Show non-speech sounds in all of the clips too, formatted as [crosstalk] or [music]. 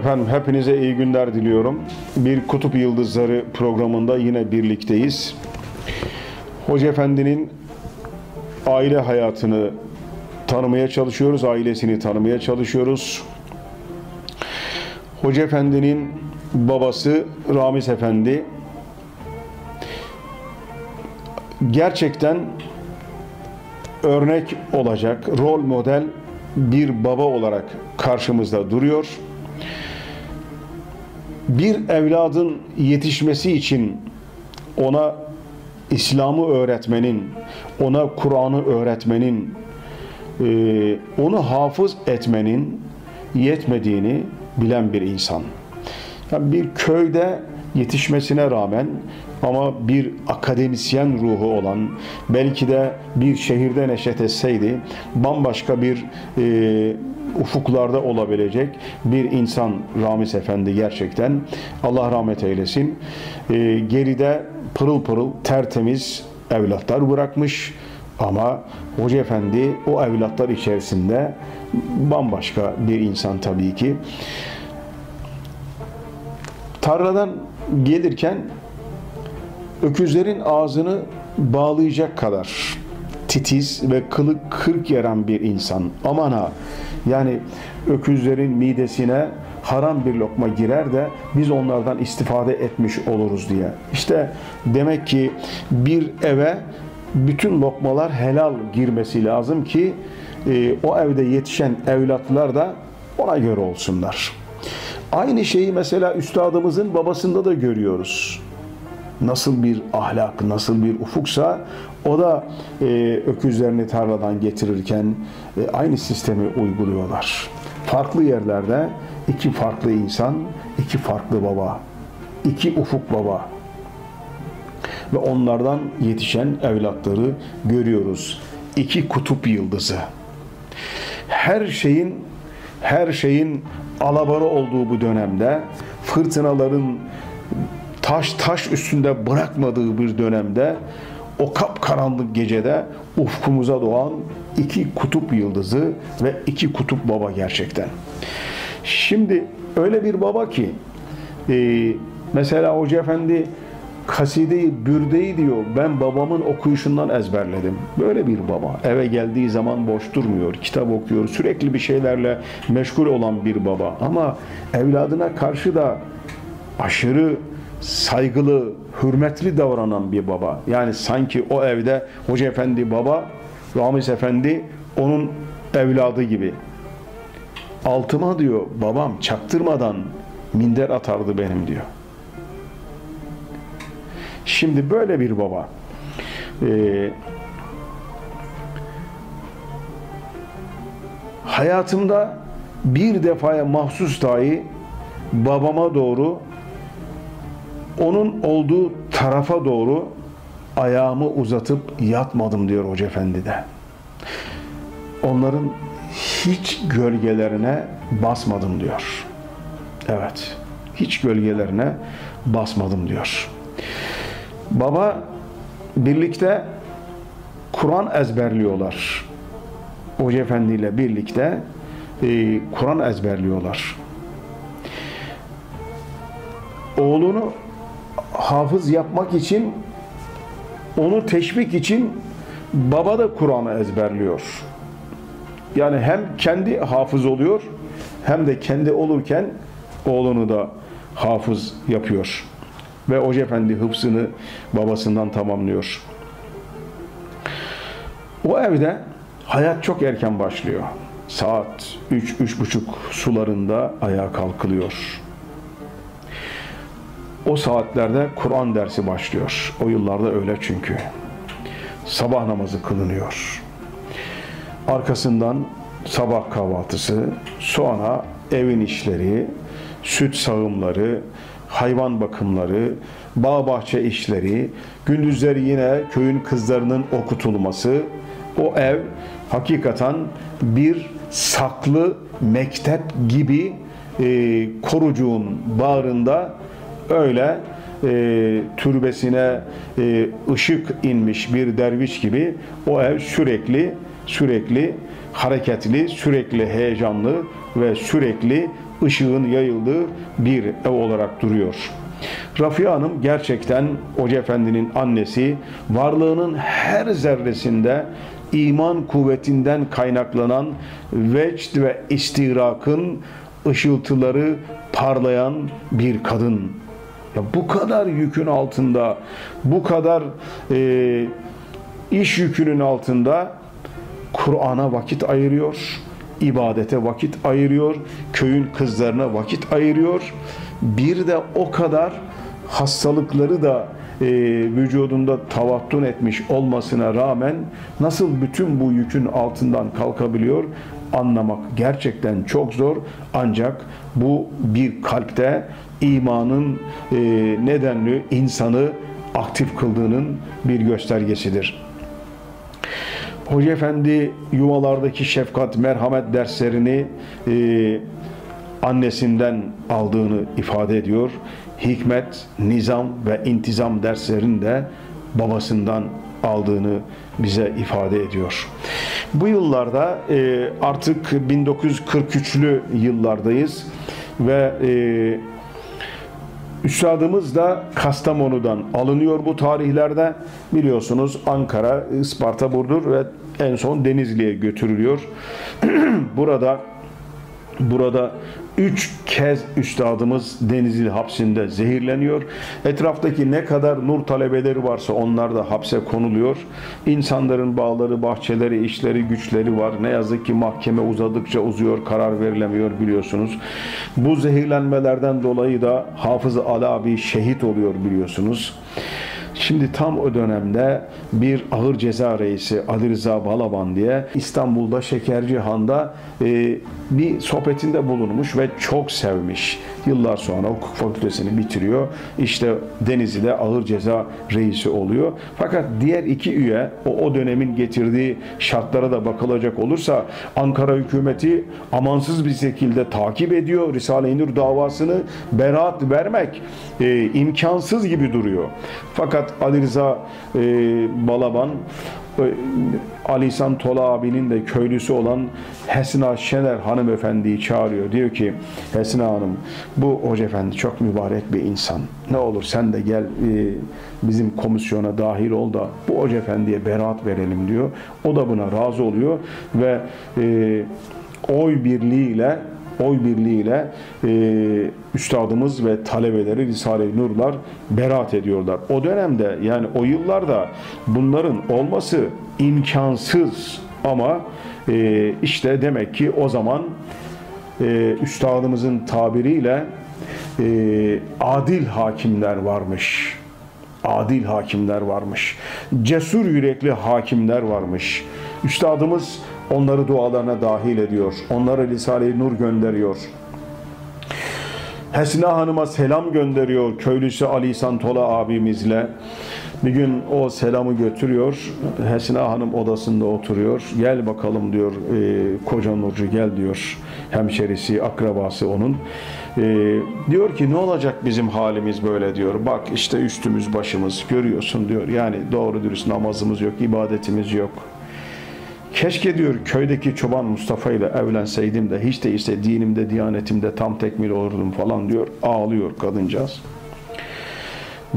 Efendim hepinize iyi günler diliyorum. Bir Kutup Yıldızları programında yine birlikteyiz. Hoca Efendi'nin aile hayatını tanımaya çalışıyoruz, ailesini tanımaya çalışıyoruz. Hoca Efendi'nin babası Ramiz Efendi gerçekten örnek olacak, rol model bir baba olarak karşımızda duruyor. Bir evladın yetişmesi için ona İslam'ı öğretmenin, ona Kur'an'ı öğretmenin, e, onu hafız etmenin yetmediğini bilen bir insan. Yani bir köyde yetişmesine rağmen ama bir akademisyen ruhu olan belki de bir şehirde neşet etseydi bambaşka bir e, ufuklarda olabilecek bir insan Ramiz Efendi gerçekten. Allah rahmet eylesin. E, geride pırıl pırıl tertemiz evlatlar bırakmış ama Hoca Efendi o evlatlar içerisinde bambaşka bir insan tabii ki. Tarladan gelirken öküzlerin ağzını bağlayacak kadar titiz ve kılık kırk yaran bir insan. Aman ha yani öküzlerin midesine haram bir lokma girer de biz onlardan istifade etmiş oluruz diye. İşte demek ki bir eve bütün lokmalar helal girmesi lazım ki e, o evde yetişen evlatlar da ona göre olsunlar. Aynı şeyi mesela üstadımızın babasında da görüyoruz. Nasıl bir ahlak, nasıl bir ufuksa o da e, öküzlerini tarladan getirirken e, aynı sistemi uyguluyorlar. Farklı yerlerde iki farklı insan, iki farklı baba, iki ufuk baba ve onlardan yetişen evlatları görüyoruz. İki kutup yıldızı. Her şeyin her şeyin alabarı olduğu bu dönemde fırtınaların taş taş üstünde bırakmadığı bir dönemde o kapkaranlık gecede ufkumuza doğan iki kutup yıldızı ve iki kutup baba gerçekten. Şimdi öyle bir baba ki e, mesela Hoca Efendi kasideyi, bürdeyi diyor ben babamın okuyuşundan ezberledim. Böyle bir baba. Eve geldiği zaman boş durmuyor, kitap okuyor, sürekli bir şeylerle meşgul olan bir baba. Ama evladına karşı da aşırı saygılı, hürmetli davranan bir baba. Yani sanki o evde Hoca Efendi baba, Ramiz Efendi onun evladı gibi. Altıma diyor babam çaktırmadan minder atardı benim diyor. Şimdi böyle bir baba e, hayatımda bir defaya mahsus dahi babama doğru onun olduğu tarafa doğru ayağımı uzatıp yatmadım diyor Hoca Efendi de. Onların hiç gölgelerine basmadım diyor. Evet, hiç gölgelerine basmadım diyor. Baba birlikte Kur'an ezberliyorlar. Hoca Efendi ile birlikte e, Kur'an ezberliyorlar. Oğlunu hafız yapmak için onu teşvik için baba da Kur'an'ı ezberliyor. Yani hem kendi hafız oluyor hem de kendi olurken oğlunu da hafız yapıyor. Ve Hoca Efendi hıfzını babasından tamamlıyor. O evde hayat çok erken başlıyor. Saat 3-3.30 sularında ayağa kalkılıyor. O saatlerde Kur'an dersi başlıyor. O yıllarda öyle çünkü. Sabah namazı kılınıyor. Arkasından sabah kahvaltısı, sonra evin işleri, süt sağımları, hayvan bakımları, bağ bahçe işleri, gündüzleri yine köyün kızlarının okutulması, o ev hakikaten bir saklı mektep gibi e, korucuğun bağrında öyle e, türbesine e, ışık inmiş bir derviş gibi o ev sürekli sürekli hareketli, sürekli heyecanlı, ve sürekli ışığın yayıldığı bir ev olarak duruyor. Rafia Hanım gerçekten Hoca Efendi'nin annesi varlığının her zerresinde iman kuvvetinden kaynaklanan vecd ve istirakın ışıltıları parlayan bir kadın. Ya bu kadar yükün altında, bu kadar e, iş yükünün altında Kur'an'a vakit ayırıyor, ibadete vakit ayırıyor, köyün kızlarına vakit ayırıyor. Bir de o kadar hastalıkları da e, vücudunda tavattun etmiş olmasına rağmen nasıl bütün bu yükün altından kalkabiliyor anlamak gerçekten çok zor ancak bu bir kalpte imanın e, nedenli insanı aktif kıldığının bir göstergesidir. Hoca Efendi yuvalardaki şefkat, merhamet derslerini e, annesinden aldığını ifade ediyor. Hikmet, nizam ve intizam derslerini de babasından aldığını bize ifade ediyor. Bu yıllarda e, artık 1943'lü yıllardayız ve e, Üstadımız da Kastamonu'dan alınıyor bu tarihlerde. Biliyorsunuz Ankara, Isparta, Burdur ve en son Denizli'ye götürülüyor. [clears throat] Burada burada üç kez üstadımız Denizli hapsinde zehirleniyor. Etraftaki ne kadar nur talebeleri varsa onlar da hapse konuluyor. İnsanların bağları, bahçeleri, işleri, güçleri var. Ne yazık ki mahkeme uzadıkça uzuyor, karar verilemiyor biliyorsunuz. Bu zehirlenmelerden dolayı da Hafız Ali abi şehit oluyor biliyorsunuz. Şimdi tam o dönemde bir ağır ceza reisi Ali Rıza Balaban diye İstanbul'da Şekercihan'da e, bir sohbetinde bulunmuş ve çok sevmiş. Yıllar sonra hukuk fakültesini bitiriyor. İşte Denizli'de ağır ceza reisi oluyor. Fakat diğer iki üye o, o dönemin getirdiği şartlara da bakılacak olursa Ankara hükümeti amansız bir şekilde takip ediyor. Risale-i Nur davasını beraat vermek e, imkansız gibi duruyor. Fakat Ali Rıza e, Balaban Ali İhsan Tola abinin de köylüsü olan Hesina Şener hanımefendiyi çağırıyor. Diyor ki Hesina Hanım bu hoca efendi çok mübarek bir insan. Ne olur sen de gel e, bizim komisyona dahil ol da bu hoca efendiye beraat verelim diyor. O da buna razı oluyor ve e, oy birliğiyle oy birliğiyle e, üstadımız ve talebeleri Risale-i Nurlar beraat ediyorlar. O dönemde yani o yıllarda bunların olması imkansız ama e, işte demek ki o zaman e, üstadımızın tabiriyle e, adil hakimler varmış. Adil hakimler varmış. Cesur yürekli hakimler varmış. Üstadımız onları dualarına dahil ediyor. Onlara Risale-i Nur gönderiyor. Hesna Hanım'a selam gönderiyor köylüsü Ali Santola abimizle. Bir gün o selamı götürüyor. Hesna Hanım odasında oturuyor. Gel bakalım diyor e, koca Nurcu gel diyor. Hemşerisi, akrabası onun. E, diyor ki ne olacak bizim halimiz böyle diyor. Bak işte üstümüz başımız görüyorsun diyor. Yani doğru dürüst namazımız yok, ibadetimiz yok. Keşke diyor köydeki çoban Mustafa ile evlenseydim de hiç değilse dinimde, diyanetimde tam tekmil olurdum falan diyor. Ağlıyor kadıncağız.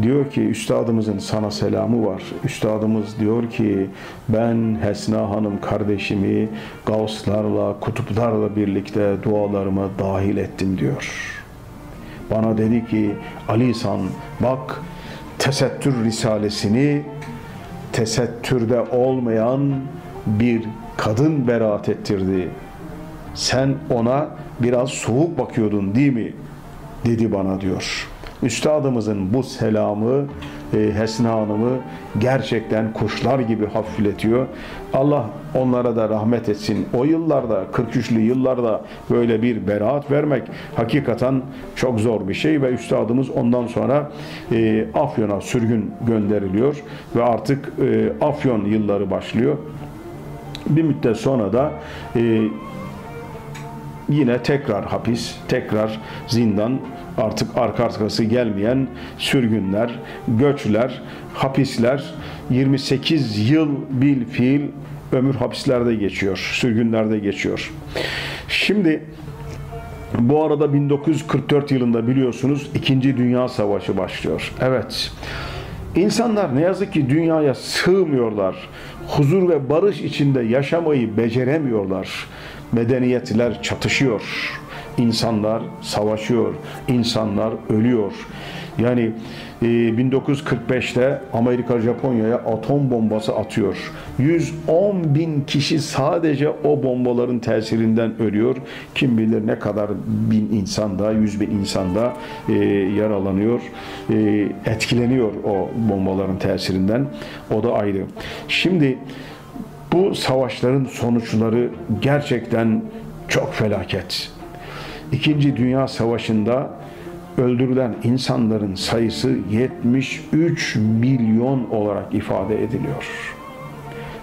Diyor ki üstadımızın sana selamı var. Üstadımız diyor ki ben Hesna Hanım kardeşimi gavslarla, kutuplarla birlikte dualarıma dahil ettim diyor. Bana dedi ki Ali İhsan bak tesettür risalesini tesettürde olmayan bir kadın beraat ettirdi. Sen ona biraz soğuk bakıyordun değil mi? Dedi bana diyor. Üstadımızın bu selamı e, Hesna Hanım'ı gerçekten kuşlar gibi hafifletiyor. Allah onlara da rahmet etsin. O yıllarda, 43'lü yıllarda böyle bir beraat vermek hakikaten çok zor bir şey ve üstadımız ondan sonra e, Afyon'a sürgün gönderiliyor ve artık e, Afyon yılları başlıyor. Bir müddet sonra da e, yine tekrar hapis, tekrar zindan, artık arka arkası gelmeyen sürgünler, göçler, hapisler 28 yıl bil fiil ömür hapislerde geçiyor, sürgünlerde geçiyor. Şimdi Bu arada 1944 yılında biliyorsunuz 2. Dünya Savaşı başlıyor. Evet. İnsanlar ne yazık ki dünyaya sığmıyorlar. Huzur ve barış içinde yaşamayı beceremiyorlar. Medeniyetler çatışıyor. İnsanlar savaşıyor. İnsanlar ölüyor. Yani 1945'te e, Amerika Japonya'ya atom bombası atıyor. 110 bin kişi sadece o bombaların tesirinden ölüyor. Kim bilir ne kadar bin insan da, yüz bin insan da e, yaralanıyor, e, etkileniyor o bombaların tesirinden. O da ayrı. Şimdi bu savaşların sonuçları gerçekten çok felaket. İkinci Dünya Savaşı'nda öldürülen insanların sayısı 73 milyon olarak ifade ediliyor.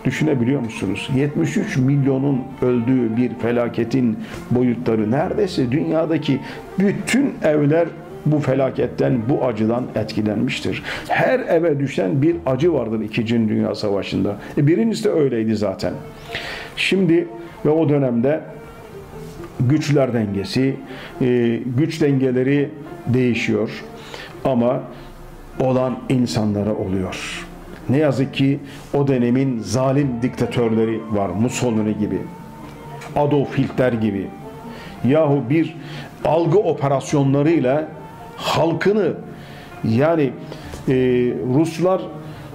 Düşünebiliyor musunuz? 73 milyonun öldüğü bir felaketin boyutları neredeyse dünyadaki bütün evler bu felaketten, bu acıdan etkilenmiştir. Her eve düşen bir acı vardır İkinci Dünya Savaşı'nda. E birincisi de öyleydi zaten. Şimdi ve o dönemde güçler dengesi, e, güç dengeleri değişiyor ama olan insanlara oluyor. Ne yazık ki o dönemin zalim diktatörleri var. Mussolini gibi, Adolf Hitler gibi. Yahu bir algı operasyonlarıyla halkını yani e, Ruslar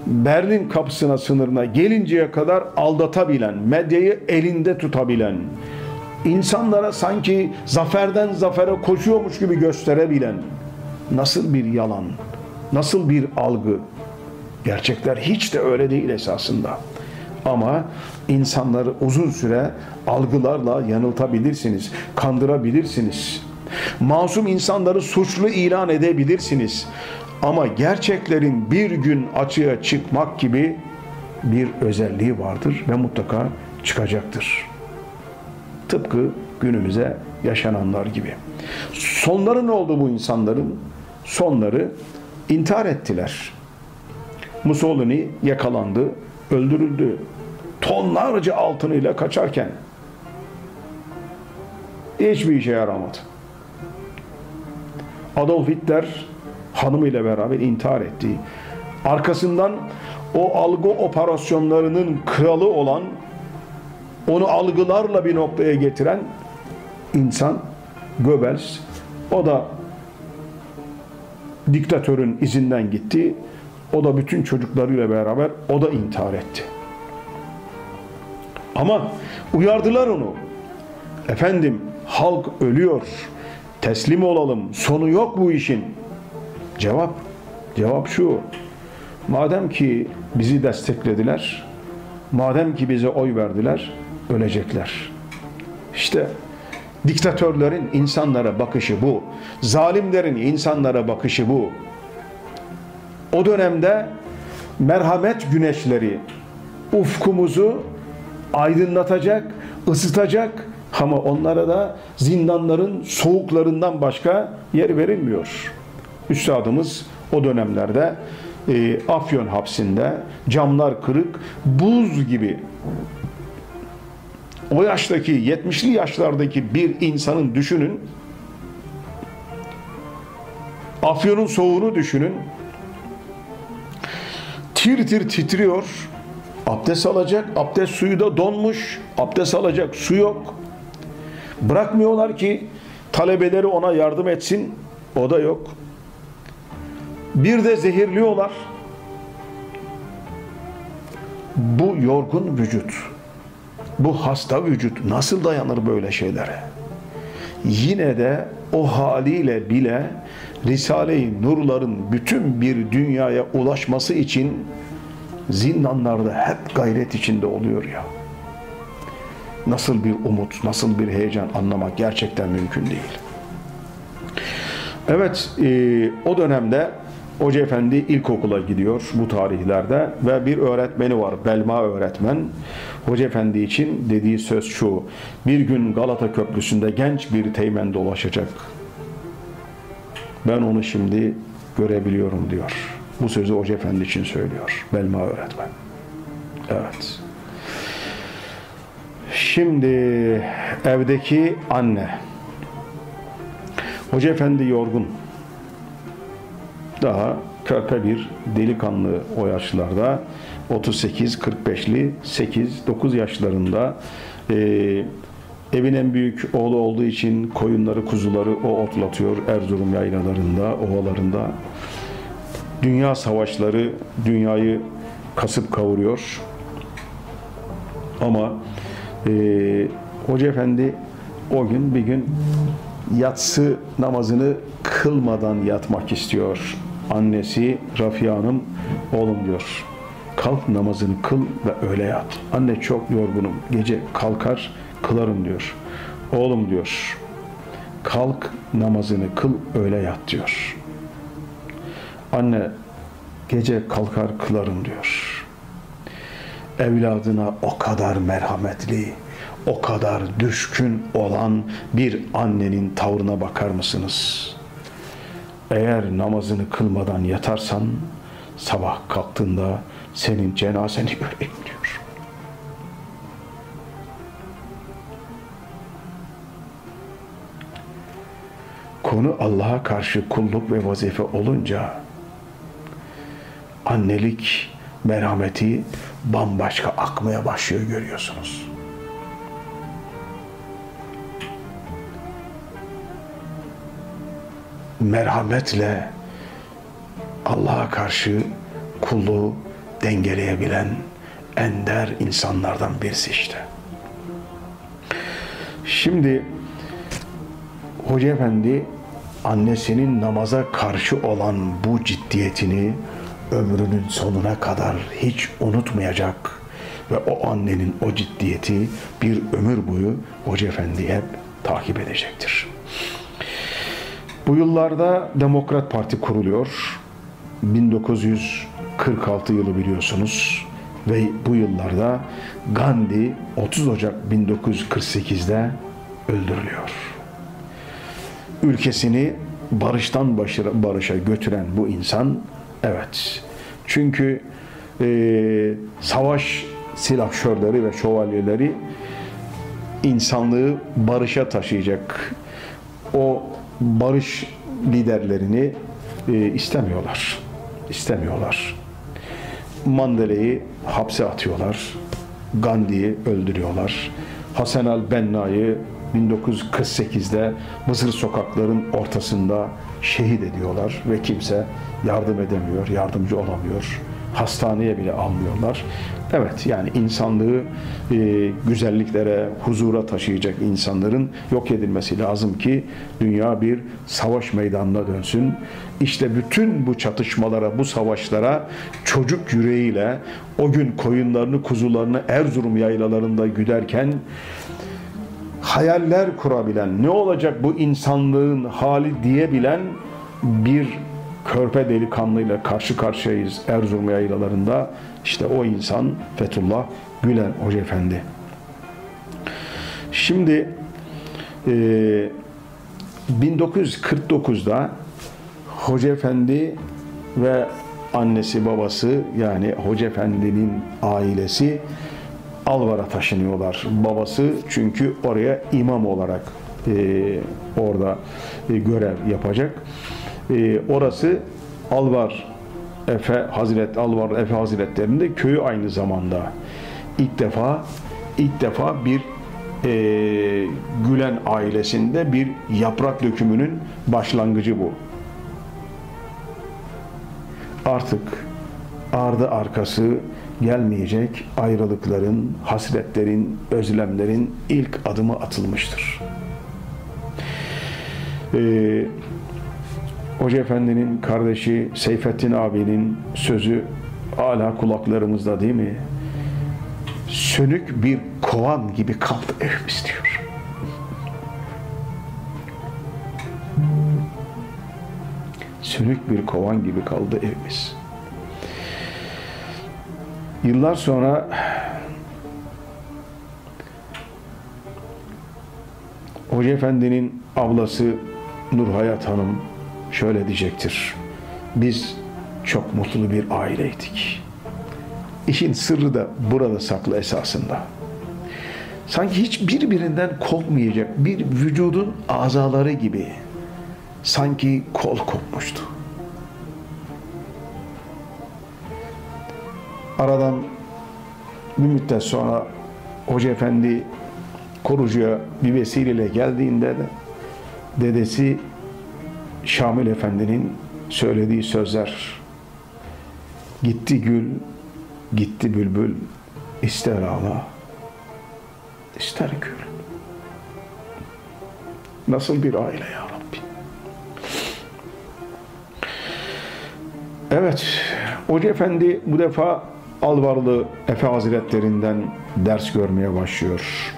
Berlin kapısına sınırına gelinceye kadar aldatabilen, medyayı elinde tutabilen, insanlara sanki zaferden zafere koşuyormuş gibi gösterebilen nasıl bir yalan, nasıl bir algı. Gerçekler hiç de öyle değil esasında. Ama insanları uzun süre algılarla yanıltabilirsiniz, kandırabilirsiniz. Masum insanları suçlu ilan edebilirsiniz. Ama gerçeklerin bir gün açığa çıkmak gibi bir özelliği vardır ve mutlaka çıkacaktır. Tıpkı günümüze yaşananlar gibi. Sonları ne oldu bu insanların? Sonları intihar ettiler. Mussolini yakalandı, öldürüldü. Tonlarca altınıyla kaçarken hiçbir işe yaramadı. Adolf Hitler hanımıyla beraber intihar etti. Arkasından o algı operasyonlarının kralı olan onu algılarla bir noktaya getiren insan Goebbels o da diktatörün izinden gitti. O da bütün çocuklarıyla beraber o da intihar etti. Ama uyardılar onu. Efendim halk ölüyor. Teslim olalım. Sonu yok bu işin. Cevap cevap şu. Madem ki bizi desteklediler, madem ki bize oy verdiler, ölecekler. İşte diktatörlerin insanlara bakışı bu. Zalimlerin insanlara bakışı bu. O dönemde merhamet güneşleri ufkumuzu aydınlatacak, ısıtacak ama onlara da zindanların soğuklarından başka yer verilmiyor. Üstadımız o dönemlerde e, Afyon hapsinde camlar kırık, buz gibi o yaştaki 70'li yaşlardaki bir insanın düşünün. Afyon'un soğuğunu düşünün. Tir tir titriyor. Abdest alacak abdest suyu da donmuş. Abdest alacak su yok. Bırakmıyorlar ki talebeleri ona yardım etsin. O da yok. Bir de zehirliyorlar. Bu yorgun vücut bu hasta vücut nasıl dayanır böyle şeylere? Yine de o haliyle bile Risale-i Nurların bütün bir dünyaya ulaşması için zindanlarda hep gayret içinde oluyor ya. Nasıl bir umut, nasıl bir heyecan anlamak gerçekten mümkün değil. Evet, e, o dönemde Hoca Efendi ilkokula gidiyor bu tarihlerde ve bir öğretmeni var Belma öğretmen. Hoca Efendi için dediği söz şu bir gün Galata Köprüsü'nde genç bir teğmen dolaşacak. Ben onu şimdi görebiliyorum diyor. Bu sözü Hoca Efendi için söylüyor Belma öğretmen. Evet. Şimdi evdeki anne Hoca efendi yorgun. Daha körpe bir delikanlı o yaşlarda 38-45'li 8-9 yaşlarında e, evin en büyük oğlu olduğu için koyunları kuzuları o otlatıyor Erzurum yaylalarında ovalarında. Dünya savaşları dünyayı kasıp kavuruyor. Ama e, Hoca Efendi o gün bir gün yatsı namazını kılmadan yatmak istiyor. Annesi Rafiye Hanım oğlum diyor kalk namazını kıl ve öyle yat. Anne çok yorgunum gece kalkar kılarım diyor. Oğlum diyor kalk namazını kıl öyle yat diyor. Anne gece kalkar kılarım diyor. Evladına o kadar merhametli, o kadar düşkün olan bir annenin tavrına bakar mısınız? Eğer namazını kılmadan yatarsan sabah kalktığında senin cenazeni göreyim diyor. Konu Allah'a karşı kulluk ve vazife olunca annelik merhameti bambaşka akmaya başlıyor görüyorsunuz. merhametle Allah'a karşı kulluğu dengeleyebilen ender insanlardan birisi işte. Şimdi Hoca Efendi annesinin namaza karşı olan bu ciddiyetini ömrünün sonuna kadar hiç unutmayacak ve o annenin o ciddiyeti bir ömür boyu Hoca Efendi hep takip edecektir. Bu yıllarda Demokrat Parti kuruluyor. 1946 yılı biliyorsunuz. Ve bu yıllarda Gandhi 30 Ocak 1948'de öldürülüyor. Ülkesini barıştan başarı, barışa götüren bu insan evet. Çünkü e, savaş silahşörleri ve şövalyeleri insanlığı barışa taşıyacak o barış liderlerini e, istemiyorlar. İstemiyorlar. Mandela'yı hapse atıyorlar. Gandhi'yi öldürüyorlar. Hasan el-Benna'yı 1948'de Mısır sokakların ortasında şehit ediyorlar ve kimse yardım edemiyor, yardımcı olamıyor. Hastaneye bile almıyorlar. Evet yani insanlığı e, güzelliklere, huzura taşıyacak insanların yok edilmesi lazım ki dünya bir savaş meydanına dönsün. İşte bütün bu çatışmalara, bu savaşlara çocuk yüreğiyle o gün koyunlarını, kuzularını Erzurum yaylalarında güderken hayaller kurabilen, ne olacak bu insanlığın hali diyebilen bir körpe delikanlıyla karşı karşıyayız Erzurum yaylalarında. İşte o insan Fethullah Gülen Hoca Efendi. Şimdi e, 1949'da Hoca Efendi ve annesi babası yani Hoca Efendi'nin ailesi Alvar'a taşınıyorlar. Babası çünkü oraya imam olarak e, orada e, görev yapacak. E, orası Alvar Efe Hazret Alvar Efe Hazretlerinde köyü aynı zamanda. ilk defa ilk defa bir e, Gülen ailesinde bir yaprak dökümünün başlangıcı bu. Artık ardı arkası gelmeyecek ayrılıkların, hasretlerin, özlemlerin ilk adımı atılmıştır. Ee, Hoca Efendi'nin kardeşi Seyfettin abinin sözü hala kulaklarımızda değil mi? Sönük bir kovan gibi kaldı evimiz diyor. Sönük bir kovan gibi kaldı evimiz. Yıllar sonra Hoca Efendi'nin ablası Nurhayat Hanım şöyle diyecektir. Biz çok mutlu bir aileydik. İşin sırrı da burada saklı esasında. Sanki hiç birbirinden kopmayacak bir vücudun azaları gibi sanki kol kopmuştu. Aradan bir müddet sonra Hoca Efendi korucuya bir vesileyle geldiğinde de dedesi Şamil Efendi'nin söylediği sözler gitti gül, gitti bülbül, ister ağla, ister gül. Nasıl bir aile ya Rabbi. Evet, Hoca Efendi bu defa Alvarlı Efe Hazretlerinden ders görmeye başlıyor.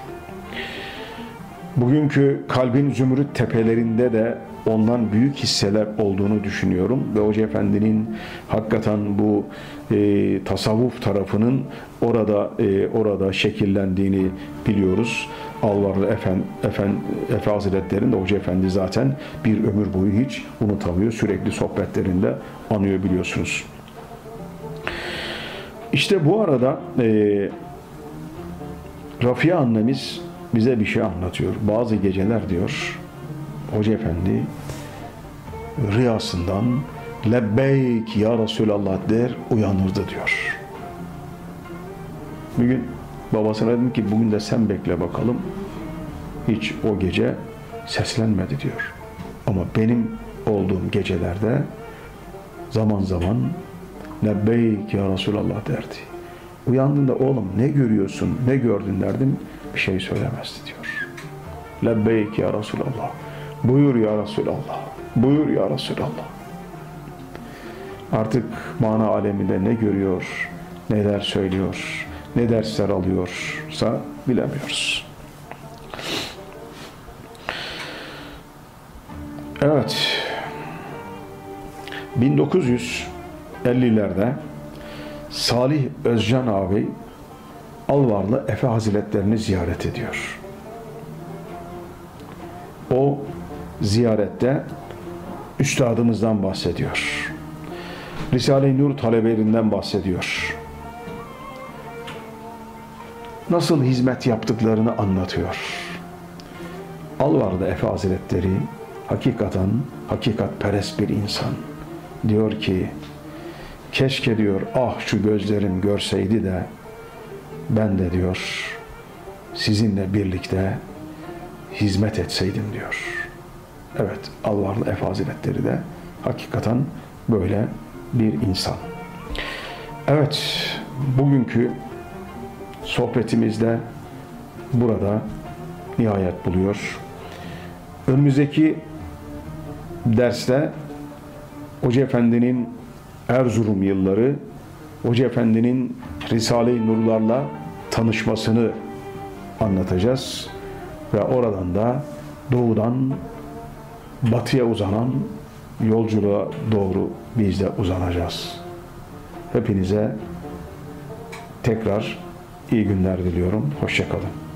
Bugünkü kalbin zümrüt tepelerinde de ondan büyük hisseler olduğunu düşünüyorum ve Hoca Efendi'nin hakikaten bu e, tasavvuf tarafının orada e, orada şekillendiğini biliyoruz. Alvarlı Efen, Efen, Efe Hazretleri'nde Hoca Efendi zaten bir ömür boyu hiç unutamıyor. Sürekli sohbetlerinde anıyor biliyorsunuz. İşte bu arada e, Rafia annemiz bize bir şey anlatıyor. Bazı geceler diyor Hoca Efendi rüyasından lebbeyk ya Resulallah der uyanırdı diyor. Bir gün babasına dedim ki bugün de sen bekle bakalım. Hiç o gece seslenmedi diyor. Ama benim olduğum gecelerde zaman zaman lebbeyk ya Resulallah derdi. Uyandığında oğlum ne görüyorsun, ne gördün derdim. Bir şey söylemezdi diyor. Lebbeyk ya Resulallah. Buyur ya Resulallah. Buyur ya Resulallah. Artık mana aleminde ne görüyor, neler söylüyor, ne dersler alıyorsa bilemiyoruz. Evet. 1950'lerde Salih Özcan abi Alvarlı Efe Hazretlerini ziyaret ediyor. O ziyarette üstadımızdan bahsediyor. Risale-i Nur talebelerinden bahsediyor. Nasıl hizmet yaptıklarını anlatıyor. Alvarlı Efe Hazretleri hakikaten hakikatperest bir insan. Diyor ki keşke diyor ah şu gözlerim görseydi de ben de diyor sizinle birlikte hizmet etseydim diyor. Evet Alvarlı Efe de hakikaten böyle bir insan. Evet bugünkü sohbetimizde burada nihayet buluyor. Önümüzdeki derste Hoca Efendi'nin Erzurum yılları, Hoca Efendi'nin Risale-i Nurlarla tanışmasını anlatacağız. Ve oradan da doğudan batıya uzanan yolculuğa doğru biz de uzanacağız. Hepinize tekrar iyi günler diliyorum. Hoşçakalın.